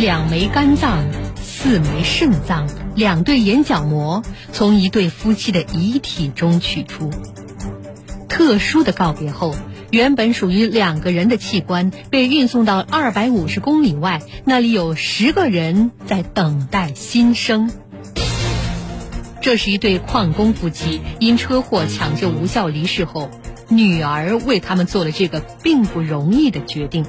两枚肝脏、四枚肾脏、两对眼角膜从一对夫妻的遗体中取出。特殊的告别后，原本属于两个人的器官被运送到二百五十公里外，那里有十个人在等待新生。这是一对矿工夫妻，因车祸抢救无效离世后，女儿为他们做了这个并不容易的决定。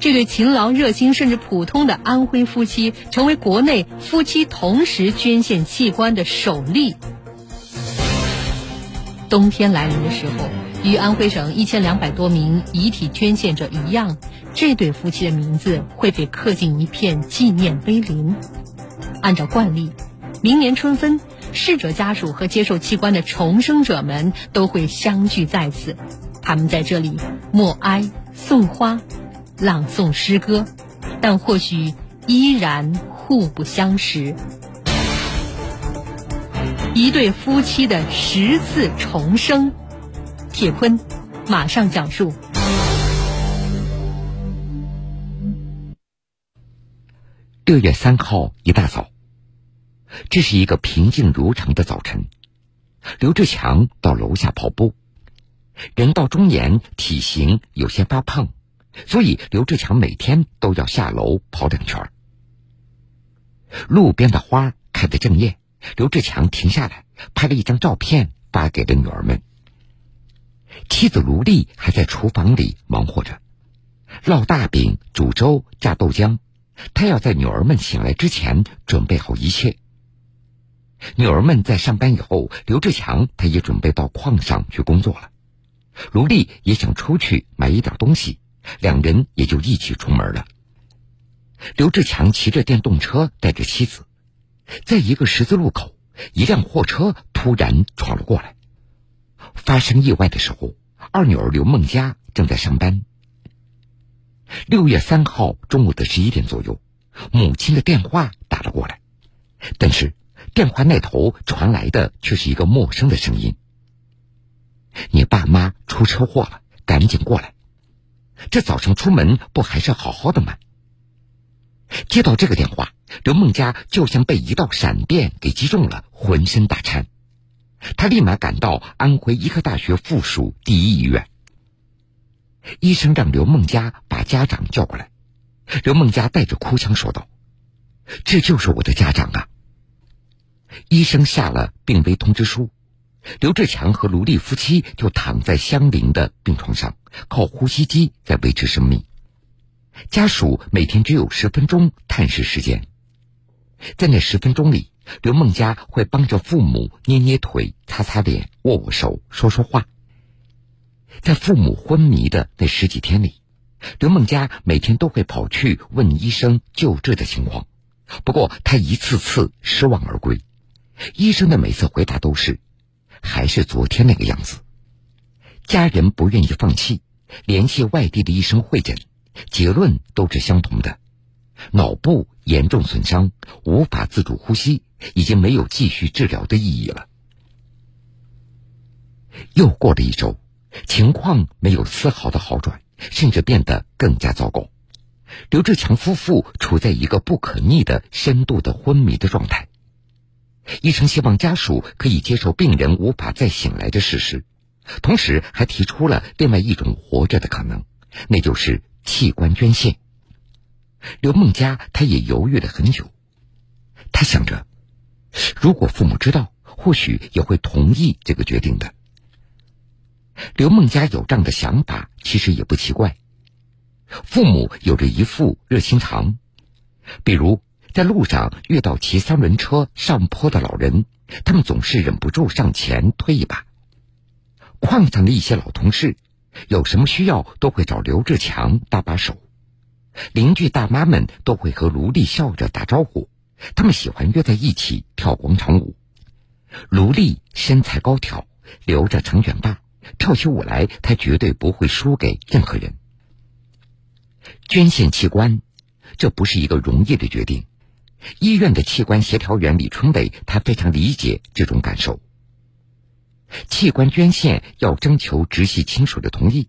这对勤劳、热心甚至普通的安徽夫妻，成为国内夫妻同时捐献器官的首例。冬天来临的时候，与安徽省一千两百多名遗体捐献者一样，这对夫妻的名字会被刻进一片纪念碑林。按照惯例。明年春分，逝者家属和接受器官的重生者们都会相聚在此，他们在这里默哀、送花、朗诵诗歌，但或许依然互不相识。一对夫妻的十次重生，铁坤马上讲述。六月三号一大早。这是一个平静如常的早晨，刘志强到楼下跑步。人到中年，体型有些发胖，所以刘志强每天都要下楼跑两圈。路边的花开得正艳，刘志强停下来拍了一张照片，发给了女儿们。妻子卢丽还在厨房里忙活着，烙大饼、煮粥、榨豆浆，她要在女儿们醒来之前准备好一切。女儿们在上班以后，刘志强他也准备到矿上去工作了。卢丽也想出去买一点东西，两人也就一起出门了。刘志强骑着电动车带着妻子，在一个十字路口，一辆货车突然闯了过来。发生意外的时候，二女儿刘梦佳正在上班。六月三号中午的十一点左右，母亲的电话打了过来，但是。电话那头传来的却是一个陌生的声音：“你爸妈出车祸了，赶紧过来！这早上出门不还是好好的吗？”接到这个电话，刘梦佳就像被一道闪电给击中了，浑身打颤。他立马赶到安徽医科大学附属第一医院。医生让刘梦佳把家长叫过来。刘梦佳带着哭腔说道：“这就是我的家长啊！”医生下了病危通知书，刘志强和卢丽夫妻就躺在相邻的病床上，靠呼吸机在维持生命。家属每天只有十分钟探视时间，在那十分钟里，刘梦佳会帮着父母捏捏腿、擦擦脸、握握手、说说话。在父母昏迷的那十几天里，刘梦佳每天都会跑去问医生救治的情况，不过他一次次失望而归。医生的每次回答都是，还是昨天那个样子。家人不愿意放弃，联系外地的医生会诊，结论都是相同的：脑部严重损伤，无法自主呼吸，已经没有继续治疗的意义了。又过了一周，情况没有丝毫的好转，甚至变得更加糟糕。刘志强夫妇处在一个不可逆的深度的昏迷的状态。医生希望家属可以接受病人无法再醒来的事实，同时还提出了另外一种活着的可能，那就是器官捐献。刘梦佳她也犹豫了很久，她想着，如果父母知道，或许也会同意这个决定的。刘梦佳有这样的想法，其实也不奇怪，父母有着一副热心肠，比如。在路上遇到骑三轮车上坡的老人，他们总是忍不住上前推一把。矿上的一些老同事，有什么需要都会找刘志强搭把手。邻居大妈们都会和卢丽笑着打招呼，他们喜欢约在一起跳广场舞。卢丽身材高挑，留着长卷发，跳起舞来，她绝对不会输给任何人。捐献器官，这不是一个容易的决定。医院的器官协调员李春伟，他非常理解这种感受。器官捐献要征求直系亲属的同意，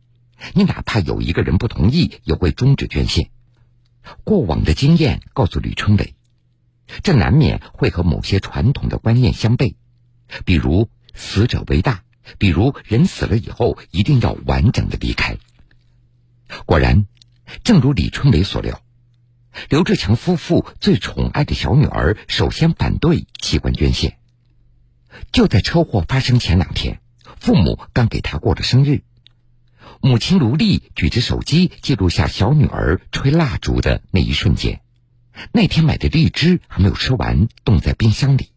你哪怕有一个人不同意，也会终止捐献。过往的经验告诉吕春伟，这难免会和某些传统的观念相悖，比如死者为大，比如人死了以后一定要完整的离开。果然，正如李春伟所料，刘志强夫妇最宠爱的小女儿首先反对器官捐献。就在车祸发生前两天，父母刚给她过了生日。母亲卢丽举着手机记录下小女儿吹蜡烛的那一瞬间。那天买的荔枝还没有吃完，冻在冰箱里。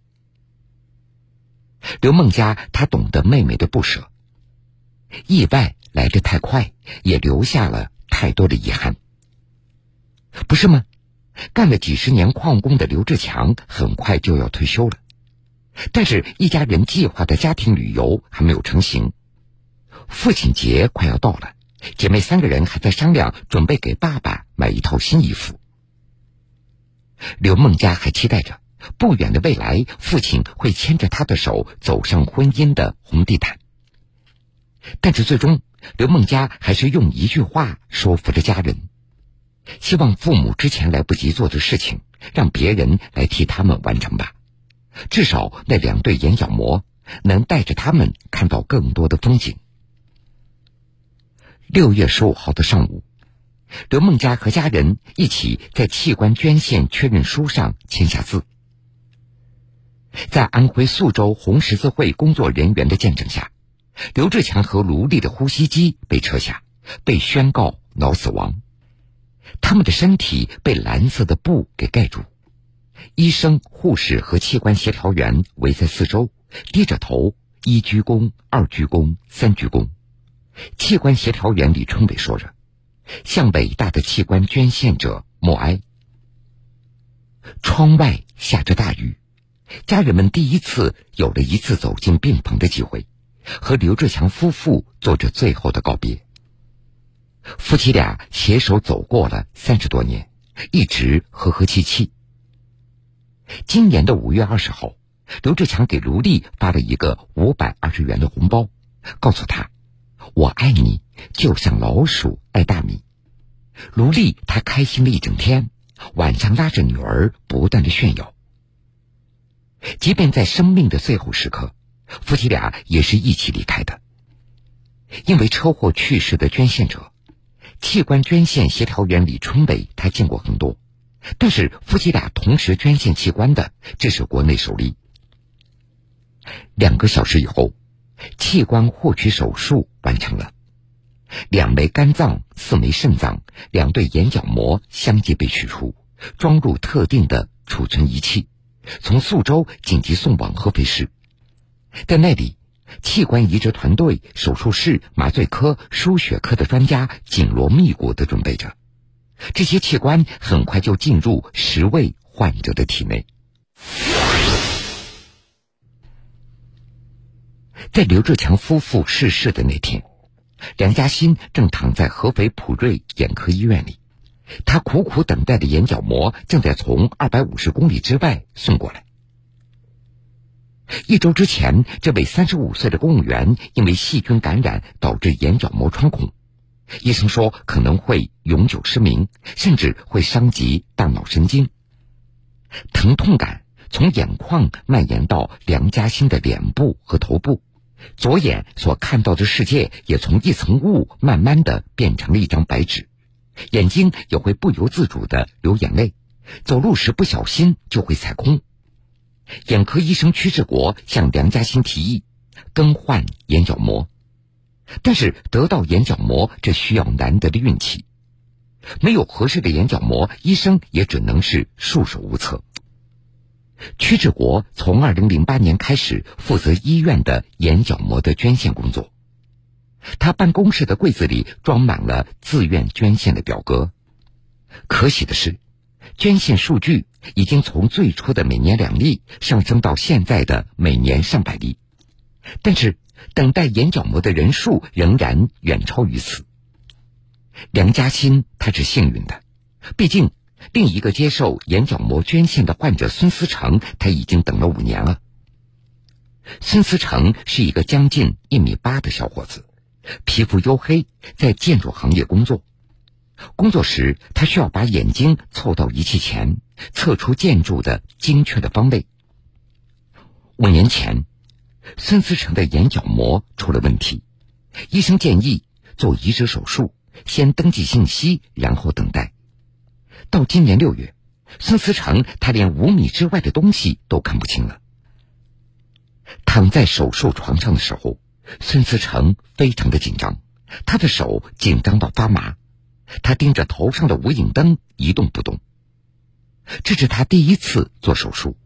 刘梦佳她懂得妹妹的不舍，意外来得太快，也留下了太多的遗憾，不是吗？干了几十年矿工的刘志强很快就要退休了，但是一家人计划的家庭旅游还没有成型。父亲节快要到了，姐妹三个人还在商量，准备给爸爸买一套新衣服。刘梦佳还期待着不远的未来，父亲会牵着她的手走上婚姻的红地毯。但是最终，刘梦佳还是用一句话说服了家人，希望父母之前来不及做的事情，让别人来替他们完成吧。至少那两对眼角膜能带着他们看到更多的风景。六月十五号的上午，刘梦佳和家人一起在器官捐献确认书上签下字。在安徽宿州红十字会工作人员的见证下，刘志强和卢丽的呼吸机被撤下，被宣告脑死亡。他们的身体被蓝色的布给盖住，医生、护士和器官协调员围在四周，低着头，一鞠躬，二鞠躬，三鞠躬。器官协调员李春伟说着：“向伟大的器官捐献者默哀。”窗外下着大雨，家人们第一次有了一次走进病房的机会，和刘志强夫妇做着最后的告别。夫妻俩携手走过了三十多年，一直和和气气。今年的五月二十号，刘志强给卢丽发了一个五百二十元的红包，告诉他。我爱你，就像老鼠爱大米。卢丽她开心了一整天，晚上拉着女儿不断的炫耀。即便在生命的最后时刻，夫妻俩也是一起离开的。因为车祸去世的捐献者，器官捐献协调员李春伟他见过很多，但是夫妻俩同时捐献器官的，这是国内首例。两个小时以后。器官获取手术完成了，两枚肝脏、四枚肾脏、两对眼角膜相继被取出，装入特定的储存仪器，从宿州紧急送往合肥市。在那里，器官移植团队、手术室、麻醉科、输血科的专家紧锣密鼓的准备着，这些器官很快就进入十位患者的体内。在刘志强夫妇逝世的那天，梁嘉欣正躺在合肥普瑞眼科医院里，他苦苦等待的眼角膜正在从二百五十公里之外送过来。一周之前，这位三十五岁的公务员因为细菌感染导致眼角膜穿孔，医生说可能会永久失明，甚至会伤及大脑神经，疼痛感从眼眶蔓延到梁嘉欣的脸部和头部。左眼所看到的世界也从一层雾慢慢的变成了一张白纸，眼睛也会不由自主的流眼泪，走路时不小心就会踩空。眼科医生屈志国向梁嘉欣提议更换眼角膜，但是得到眼角膜这需要难得的运气，没有合适的眼角膜，医生也只能是束手无策。屈志国从二零零八年开始负责医院的眼角膜的捐献工作，他办公室的柜子里装满了自愿捐献的表格。可喜的是，捐献数据已经从最初的每年两例上升到现在的每年上百例，但是等待眼角膜的人数仍然远超于此。梁嘉欣他是幸运的，毕竟。另一个接受眼角膜捐献的患者孙思成，他已经等了五年了。孙思成是一个将近一米八的小伙子，皮肤黝黑，在建筑行业工作。工作时他需要把眼睛凑到仪器前，测出建筑的精确的方位。五年前，孙思成的眼角膜出了问题，医生建议做移植手术，先登记信息，然后等待。到今年六月，孙思成他连五米之外的东西都看不清了。躺在手术床上的时候，孙思成非常的紧张，他的手紧张到发麻，他盯着头上的无影灯一动不动。这是他第一次做手术，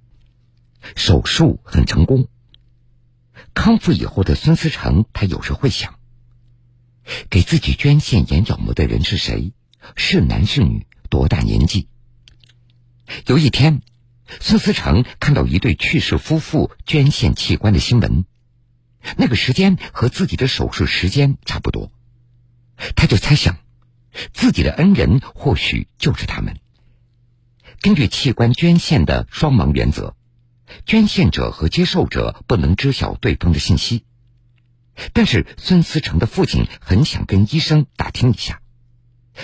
手术很成功。康复以后的孙思成，他有时会想：给自己捐献眼角膜的人是谁？是男是女？多大年纪？有一天。孙思成看到一对去世夫妇捐献器官的新闻，那个时间和自己的手术时间差不多，他就猜想，自己的恩人或许就是他们。根据器官捐献的双盲原则，捐献者和接受者不能知晓对方的信息。但是孙思成的父亲很想跟医生打听一下，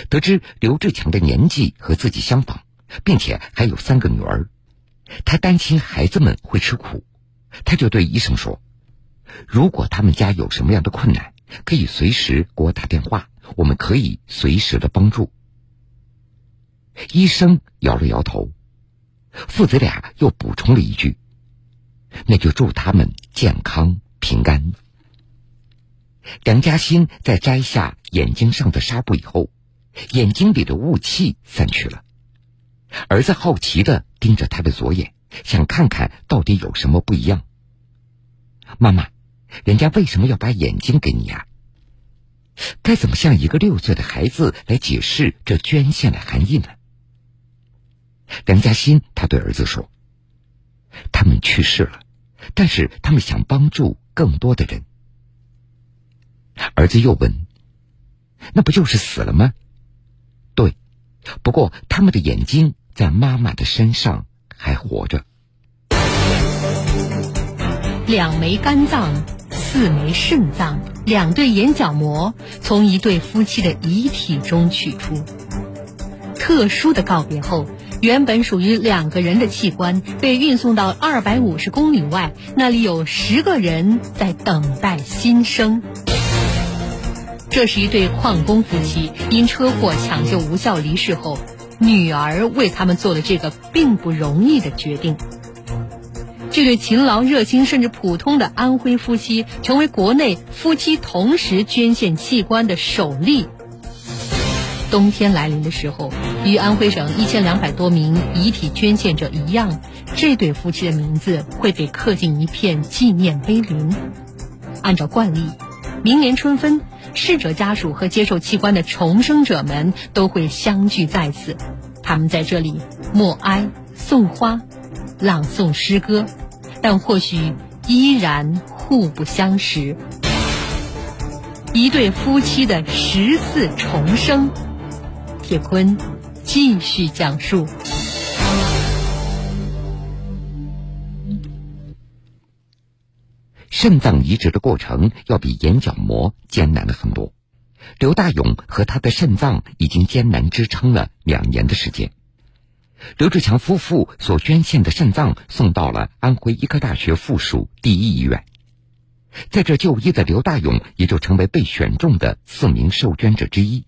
得知刘志强的年纪和自己相仿，并且还有三个女儿。他担心孩子们会吃苦，他就对医生说：“如果他们家有什么样的困难，可以随时给我打电话，我们可以随时的帮助。”医生摇了摇头，父子俩又补充了一句：“那就祝他们健康平安。”梁嘉欣在摘下眼睛上的纱布以后，眼睛里的雾气散去了。儿子好奇的盯着他的左眼，想看看到底有什么不一样。妈妈，人家为什么要把眼睛给你呀？该怎么向一个六岁的孩子来解释这捐献的含义呢？梁嘉欣他对儿子说：“他们去世了，但是他们想帮助更多的人。”儿子又问：“那不就是死了吗？”对，不过他们的眼睛。在妈妈的身上还活着。两枚肝脏、四枚肾脏、两对眼角膜从一对夫妻的遗体中取出。特殊的告别后，原本属于两个人的器官被运送到二百五十公里外，那里有十个人在等待新生。这是一对矿工夫妻，因车祸抢救无效离世后。女儿为他们做了这个并不容易的决定。这对勤劳、热心甚至普通的安徽夫妻，成为国内夫妻同时捐献器官的首例。冬天来临的时候，与安徽省一千两百多名遗体捐献者一样，这对夫妻的名字会被刻进一片纪念碑林。按照惯例，明年春分。逝者家属和接受器官的重生者们都会相聚在此，他们在这里默哀、送花、朗诵诗歌，但或许依然互不相识。一对夫妻的十次重生，铁坤继续讲述。肾脏移植的过程要比眼角膜艰难了很多。刘大勇和他的肾脏已经艰难支撑了两年的时间。刘志强夫妇所捐献的肾脏送到了安徽医科大学附属第一医院，在这就医的刘大勇也就成为被选中的四名受捐者之一。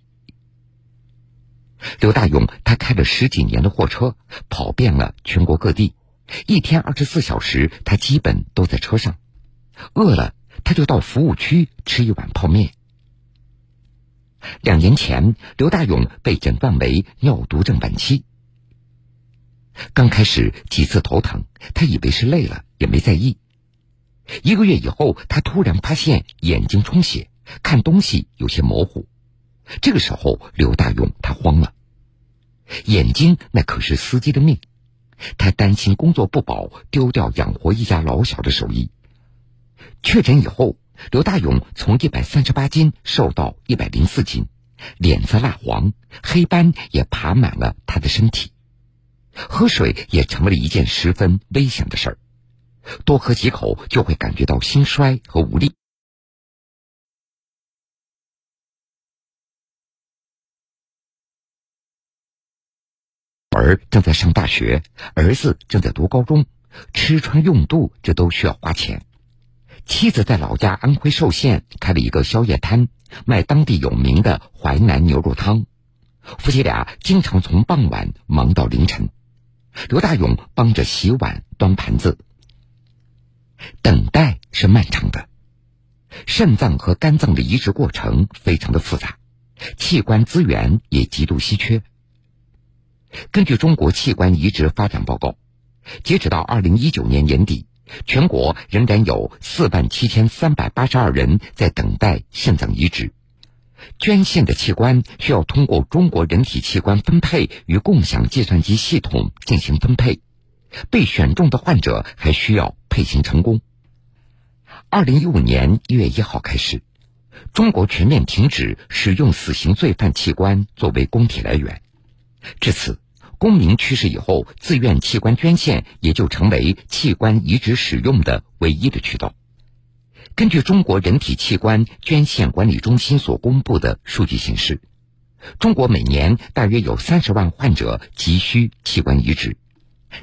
刘大勇他开了十几年的货车，跑遍了全国各地，一天二十四小时，他基本都在车上。饿了，他就到服务区吃一碗泡面。两年前，刘大勇被诊断为尿毒症晚期。刚开始几次头疼，他以为是累了，也没在意。一个月以后，他突然发现眼睛充血，看东西有些模糊。这个时候，刘大勇他慌了，眼睛那可是司机的命，他担心工作不保，丢掉养活一家老小的手艺。确诊以后，刘大勇从一百三十八斤瘦到一百零四斤，脸色蜡黄，黑斑也爬满了他的身体，喝水也成为了一件十分危险的事儿，多喝几口就会感觉到心衰和无力。儿正在上大学，儿子正在读高中，吃穿用度这都需要花钱。妻子在老家安徽寿县开了一个宵夜摊，卖当地有名的淮南牛肉汤。夫妻俩经常从傍晚忙到凌晨。刘大勇帮着洗碗、端盘子。等待是漫长的，肾脏和肝脏的移植过程非常的复杂，器官资源也极度稀缺。根据中国器官移植发展报告，截止到二零一九年年底，全国仍然有四万七千三百八十二人在等待肾脏移植。捐献的器官需要通过中国人体器官分配与共享计算机系统进行分配，被选中的患者还需要配型成功。二零一五年一月一号开始，中国全面停止使用死刑罪犯器官作为供体来源。至此，公民去世以后，自愿器官捐献也就成为器官移植使用的唯一的渠道。根据中国人体器官捐献管理中心所公布的数据显示，中国每年大约有三十万患者急需器官移植，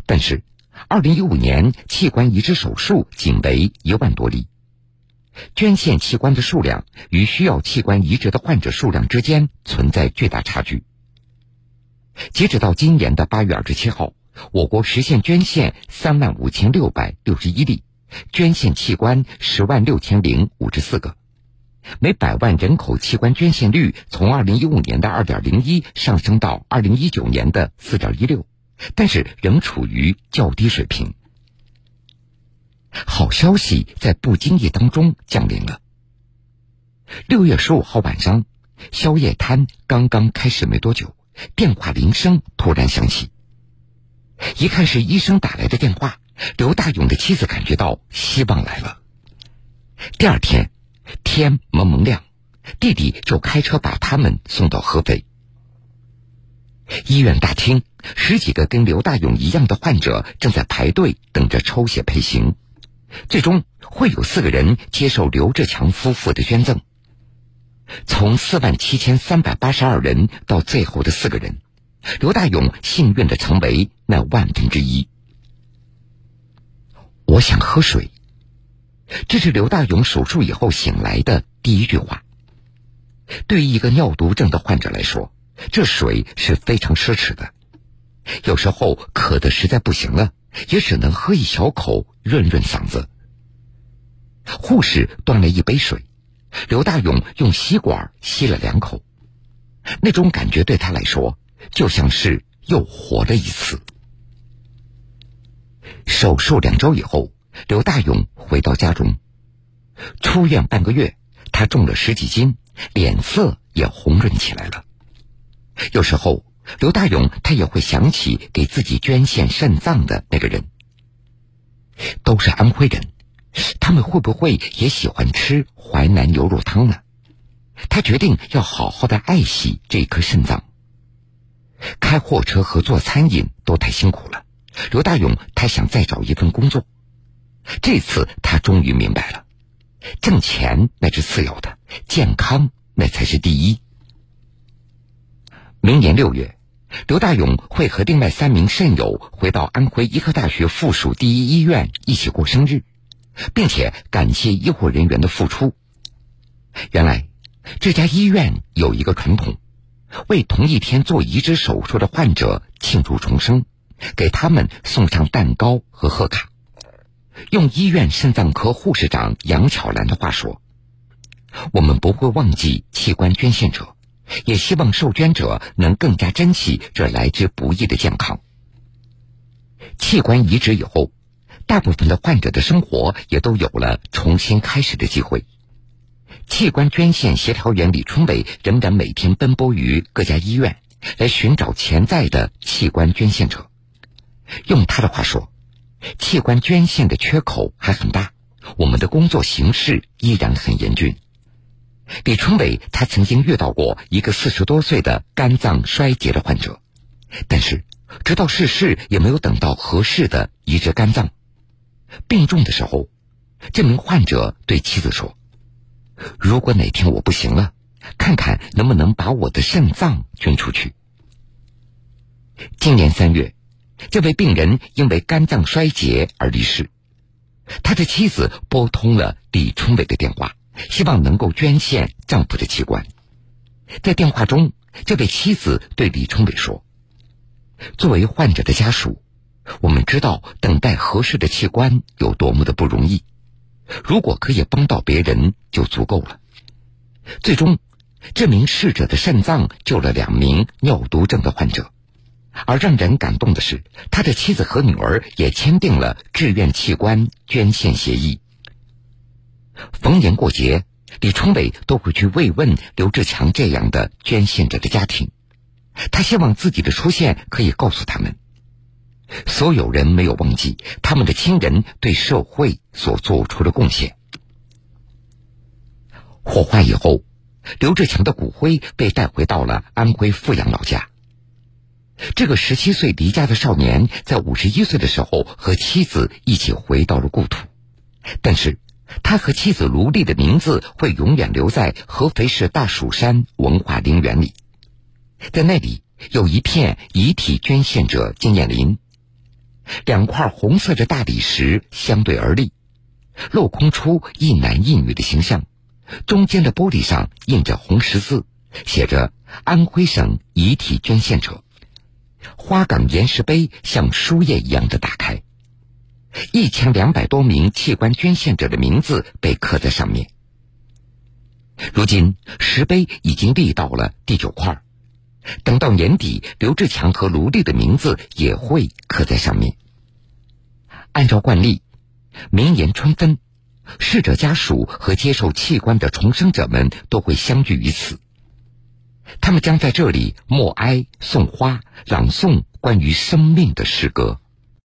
但是，二零一五年器官移植手术仅为一万多例，捐献器官的数量与需要器官移植的患者数量之间存在巨大差距。截止到今年的八月二十七号，我国实现捐献三万五千六百六十一例。捐献器官十万六千零五十四个，每百万人口器官捐献率从二零一五年的二点零一上升到二零一九年的四点一六，但是仍处于较低水平。好消息在不经意当中降临了。六月十五号晚上，宵夜摊刚刚开始没多久，电话铃声突然响起，一看是医生打来的电话。刘大勇的妻子感觉到希望来了。第二天，天蒙蒙亮，弟弟就开车把他们送到合肥医院大厅。十几个跟刘大勇一样的患者正在排队等着抽血配型，最终会有四个人接受刘志强夫妇的捐赠。从四万七千三百八十二人到最后的四个人，刘大勇幸运的成为那万分之一。我想喝水，这是刘大勇手术以后醒来的第一句话。对于一个尿毒症的患者来说，这水是非常奢侈的。有时候渴的实在不行了，也只能喝一小口润润嗓子。护士端了一杯水，刘大勇用吸管吸了两口，那种感觉对他来说就像是又活了一次。手术两周以后，刘大勇回到家中。出院半个月，他重了十几斤，脸色也红润起来了。有时候，刘大勇他也会想起给自己捐献肾脏的那个人。都是安徽人，他们会不会也喜欢吃淮南牛肉汤呢？他决定要好好的爱惜这颗肾脏。开货车和做餐饮都太辛苦了。刘大勇，他想再找一份工作。这次他终于明白了，挣钱那是次要的，健康那才是第一。明年六月，刘大勇会和另外三名肾友回到安徽医科大学附属第一医院一起过生日，并且感谢医护人员的付出。原来，这家医院有一个传统，为同一天做移植手术的患者庆祝重生。给他们送上蛋糕和贺卡。用医院肾脏科护士长杨巧兰的话说：“我们不会忘记器官捐献者，也希望受捐者能更加珍惜这来之不易的健康。”器官移植以后，大部分的患者的生活也都有了重新开始的机会。器官捐献协调员李春伟仍然每天奔波于各家医院，来寻找潜在的器官捐献者。用他的话说，器官捐献的缺口还很大，我们的工作形势依然很严峻。李春伟他曾经遇到过一个四十多岁的肝脏衰竭的患者，但是直到逝世也没有等到合适的移植肝脏。病重的时候，这名患者对妻子说：“如果哪天我不行了，看看能不能把我的肾脏捐出去。”今年三月，这位病人因为肝脏衰竭而离世。他的妻子拨通了李春伟的电话，希望能够捐献丈夫的器官。在电话中，这位妻子对李春伟说：“作为患者的家属，我们知道等待合适的器官有多么的不容易。如果可以帮到别人，就足够了。”最终，这名逝者的肾脏救了两名尿毒症的患者。而让人感动的是，他的妻子和女儿也签订了志愿器官捐献协议。逢年过节，李春伟都会去慰问刘志强这样的捐献者的家庭。他希望自己的出现可以告诉他们，所有人没有忘记他们的亲人对社会所做出的贡献。火化以后，刘志强的骨灰被带回到了安徽阜阳老家。这个十七岁离家的少年，在五十一岁的时候和妻子一起回到了故土，但是他和妻子卢丽的名字会永远留在合肥市大蜀山文化陵园里，在那里有一片遗体捐献者纪念林，两块红色的大理石相对而立，镂空出一男一女的形象，中间的玻璃上印着红十字，写着“安徽省遗体捐献者”。花岗岩石碑像书页一样的打开，一千两百多名器官捐献者的名字被刻在上面。如今石碑已经立到了第九块，等到年底，刘志强和卢丽的名字也会刻在上面。按照惯例，明年春分，逝者家属和接受器官的重生者们都会相聚于此。他们将在这里默哀、送花、朗诵关于生命的诗歌。